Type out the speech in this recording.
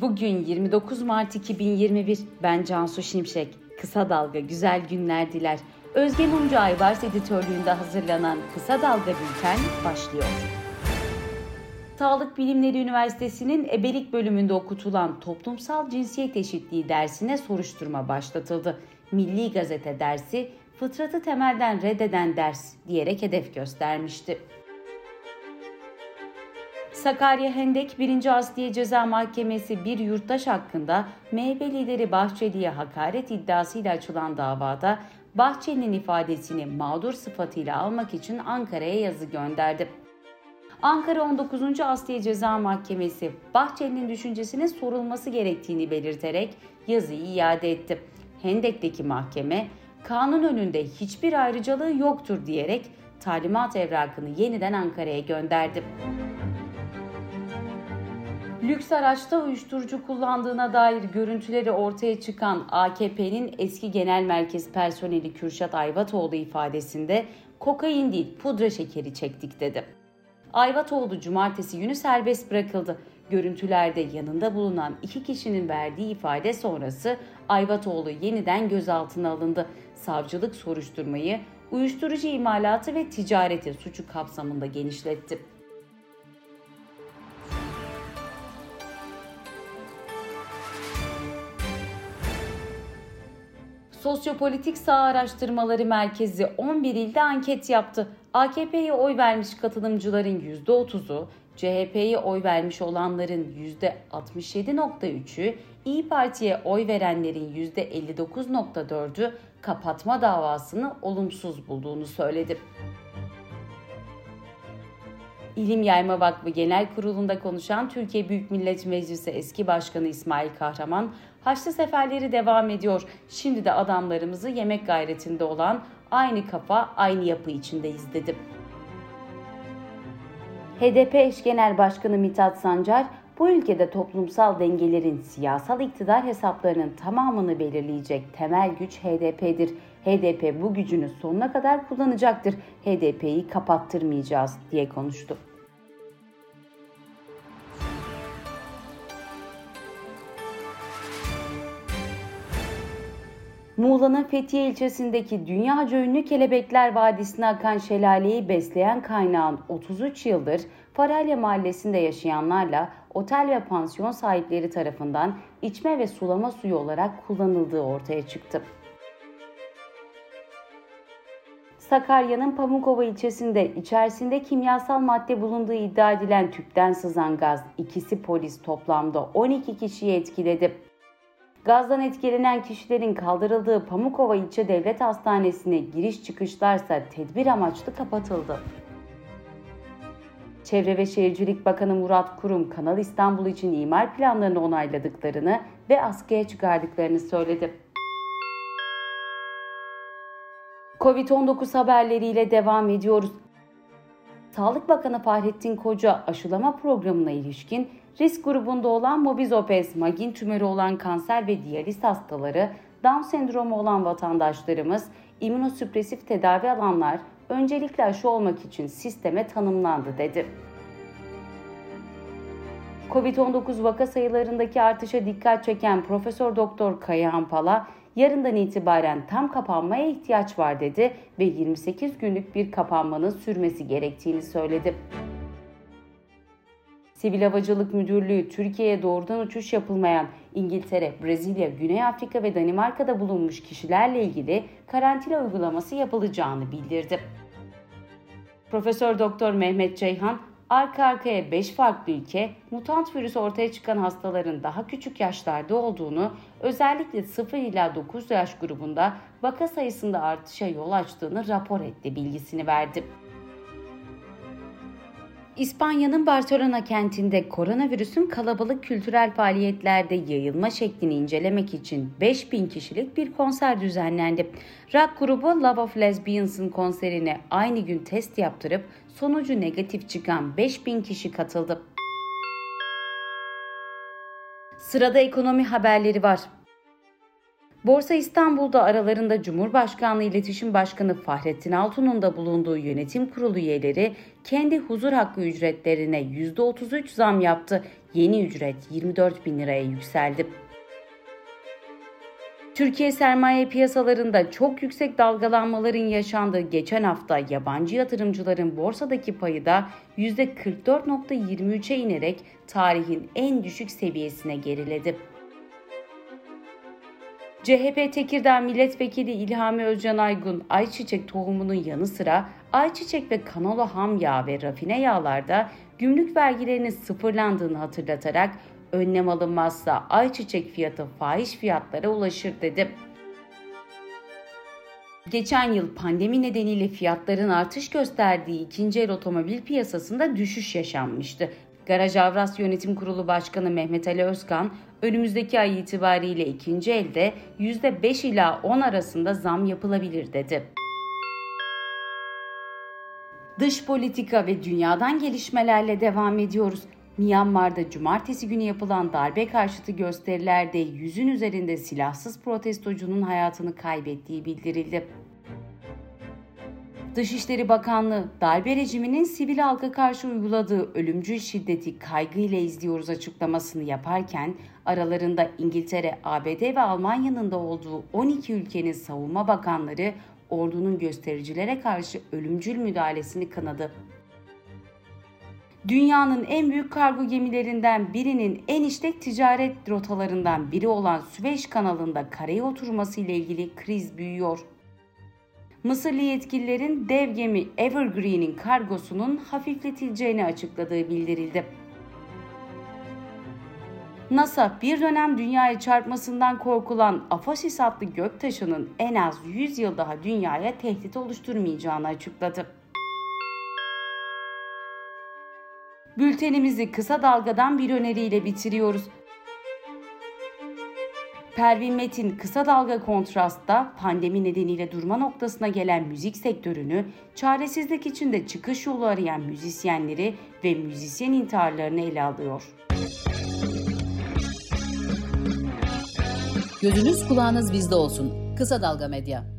Bugün 29 Mart 2021. Ben Cansu Şimşek. Kısa Dalga güzel günler diler. Özge Mumcu Aybars editörlüğünde hazırlanan Kısa Dalga Bülten başlıyor. Sağlık Bilimleri Üniversitesi'nin ebelik bölümünde okutulan toplumsal cinsiyet eşitliği dersine soruşturma başlatıldı. Milli Gazete dersi fıtratı temelden reddeden ders diyerek hedef göstermişti. Sakarya Hendek 1. Asliye Ceza Mahkemesi bir yurttaş hakkında MHP lideri Bahçeli'ye hakaret iddiasıyla açılan davada Bahçeli'nin ifadesini mağdur sıfatıyla almak için Ankara'ya yazı gönderdi. Ankara 19. Asliye Ceza Mahkemesi Bahçeli'nin düşüncesinin sorulması gerektiğini belirterek yazıyı iade etti. Hendek'teki mahkeme kanun önünde hiçbir ayrıcalığı yoktur diyerek talimat evrakını yeniden Ankara'ya gönderdi. Lüks araçta uyuşturucu kullandığına dair görüntüleri ortaya çıkan AKP'nin eski genel merkez personeli Kürşat Ayvatoğlu ifadesinde kokain değil pudra şekeri çektik dedi. Ayvatoğlu cumartesi günü serbest bırakıldı. Görüntülerde yanında bulunan iki kişinin verdiği ifade sonrası Ayvatoğlu yeniden gözaltına alındı. Savcılık soruşturmayı uyuşturucu imalatı ve ticareti suçu kapsamında genişletti. Sosyopolitik Sağ Araştırmaları Merkezi 11 ilde anket yaptı. AKP'ye oy vermiş katılımcıların %30'u, CHP'ye oy vermiş olanların %67.3'ü, İyi Parti'ye oy verenlerin %59.4'ü kapatma davasını olumsuz bulduğunu söyledi. İlim Yayma Vakfı Genel Kurulu'nda konuşan Türkiye Büyük Millet Meclisi eski başkanı İsmail Kahraman, Haçlı seferleri devam ediyor. Şimdi de adamlarımızı yemek gayretinde olan aynı kafa, aynı yapı içindeyiz dedi. HDP eş genel başkanı Mithat Sancar, bu ülkede toplumsal dengelerin siyasal iktidar hesaplarının tamamını belirleyecek temel güç HDP'dir. HDP bu gücünü sonuna kadar kullanacaktır. HDP'yi kapattırmayacağız diye konuştu. Muğla'nın Fethiye ilçesindeki dünyaca ünlü Kelebekler Vadisi'ne akan şelaleyi besleyen kaynağın 33 yıldır Faralya Mahallesi'nde yaşayanlarla otel ve pansiyon sahipleri tarafından içme ve sulama suyu olarak kullanıldığı ortaya çıktı. Sakarya'nın Pamukova ilçesinde içerisinde kimyasal madde bulunduğu iddia edilen tüpten sızan gaz ikisi polis toplamda 12 kişiyi etkiledi. Gazdan etkilenen kişilerin kaldırıldığı Pamukova İlçe Devlet Hastanesi'ne giriş çıkışlarsa tedbir amaçlı kapatıldı. Çevre ve Şehircilik Bakanı Murat Kurum, Kanal İstanbul için imar planlarını onayladıklarını ve askıya çıkardıklarını söyledi. Covid-19 haberleriyle devam ediyoruz. Sağlık Bakanı Fahrettin Koca aşılama programına ilişkin risk grubunda olan mobizopes, magin tümörü olan kanser ve diyaliz hastaları, Down sendromu olan vatandaşlarımız, immünosüpresif tedavi alanlar öncelikle aşı olmak için sisteme tanımlandı dedi. Covid-19 vaka sayılarındaki artışa dikkat çeken Profesör Doktor Kayahan Pala, yarından itibaren tam kapanmaya ihtiyaç var dedi ve 28 günlük bir kapanmanın sürmesi gerektiğini söyledi. Sivil Havacılık Müdürlüğü Türkiye'ye doğrudan uçuş yapılmayan İngiltere, Brezilya, Güney Afrika ve Danimarka'da bulunmuş kişilerle ilgili karantina uygulaması yapılacağını bildirdi. Profesör Doktor Mehmet Ceyhan, arka arkaya 5 farklı ülke mutant virüs ortaya çıkan hastaların daha küçük yaşlarda olduğunu, özellikle 0 ila 9 yaş grubunda vaka sayısında artışa yol açtığını rapor etti bilgisini verdi. İspanya'nın Barcelona kentinde koronavirüsün kalabalık kültürel faaliyetlerde yayılma şeklini incelemek için 5000 kişilik bir konser düzenlendi. Rock grubu Love of Lesbians'ın konserine aynı gün test yaptırıp sonucu negatif çıkan 5000 kişi katıldı. Sırada ekonomi haberleri var. Borsa İstanbul'da aralarında Cumhurbaşkanlığı İletişim Başkanı Fahrettin Altun'un da bulunduğu yönetim kurulu üyeleri kendi huzur hakkı ücretlerine %33 zam yaptı. Yeni ücret 24 bin liraya yükseldi. Türkiye sermaye piyasalarında çok yüksek dalgalanmaların yaşandığı geçen hafta yabancı yatırımcıların borsadaki payı da %44.23'e inerek tarihin en düşük seviyesine geriledi. CHP Tekirdağ Milletvekili İlhami Özcan Aygun, ayçiçek tohumunun yanı sıra ayçiçek ve kanola ham yağ ve rafine yağlarda gümrük vergilerinin sıfırlandığını hatırlatarak önlem alınmazsa ayçiçek fiyatı fahiş fiyatlara ulaşır dedi. Geçen yıl pandemi nedeniyle fiyatların artış gösterdiği ikinci el otomobil piyasasında düşüş yaşanmıştı. Garaj Avras Yönetim Kurulu Başkanı Mehmet Ali Özkan, önümüzdeki ay itibariyle ikinci elde %5 ila 10 arasında zam yapılabilir dedi. Dış politika ve dünyadan gelişmelerle devam ediyoruz. Myanmar'da cumartesi günü yapılan darbe karşıtı gösterilerde yüzün üzerinde silahsız protestocunun hayatını kaybettiği bildirildi. Dışişleri Bakanlığı darbe rejiminin sivil halka karşı uyguladığı ölümcül şiddeti kaygıyla izliyoruz açıklamasını yaparken aralarında İngiltere, ABD ve Almanya'nın da olduğu 12 ülkenin savunma bakanları ordunun göstericilere karşı ölümcül müdahalesini kınadı. Dünyanın en büyük kargo gemilerinden birinin en işlek ticaret rotalarından biri olan Süveyş kanalında karaya oturması ile ilgili kriz büyüyor. Mısırlı yetkililerin dev gemi Evergreen'in kargosunun hafifletileceğini açıkladığı bildirildi. NASA bir dönem dünyaya çarpmasından korkulan Afasis adlı göktaşının en az 100 yıl daha dünyaya tehdit oluşturmayacağını açıkladı. Bültenimizi kısa dalgadan bir öneriyle bitiriyoruz. Pervin Metin kısa dalga kontrastta pandemi nedeniyle durma noktasına gelen müzik sektörünü, çaresizlik içinde çıkış yolu arayan müzisyenleri ve müzisyen intiharlarını ele alıyor. Gözünüz kulağınız bizde olsun. Kısa Dalga Medya.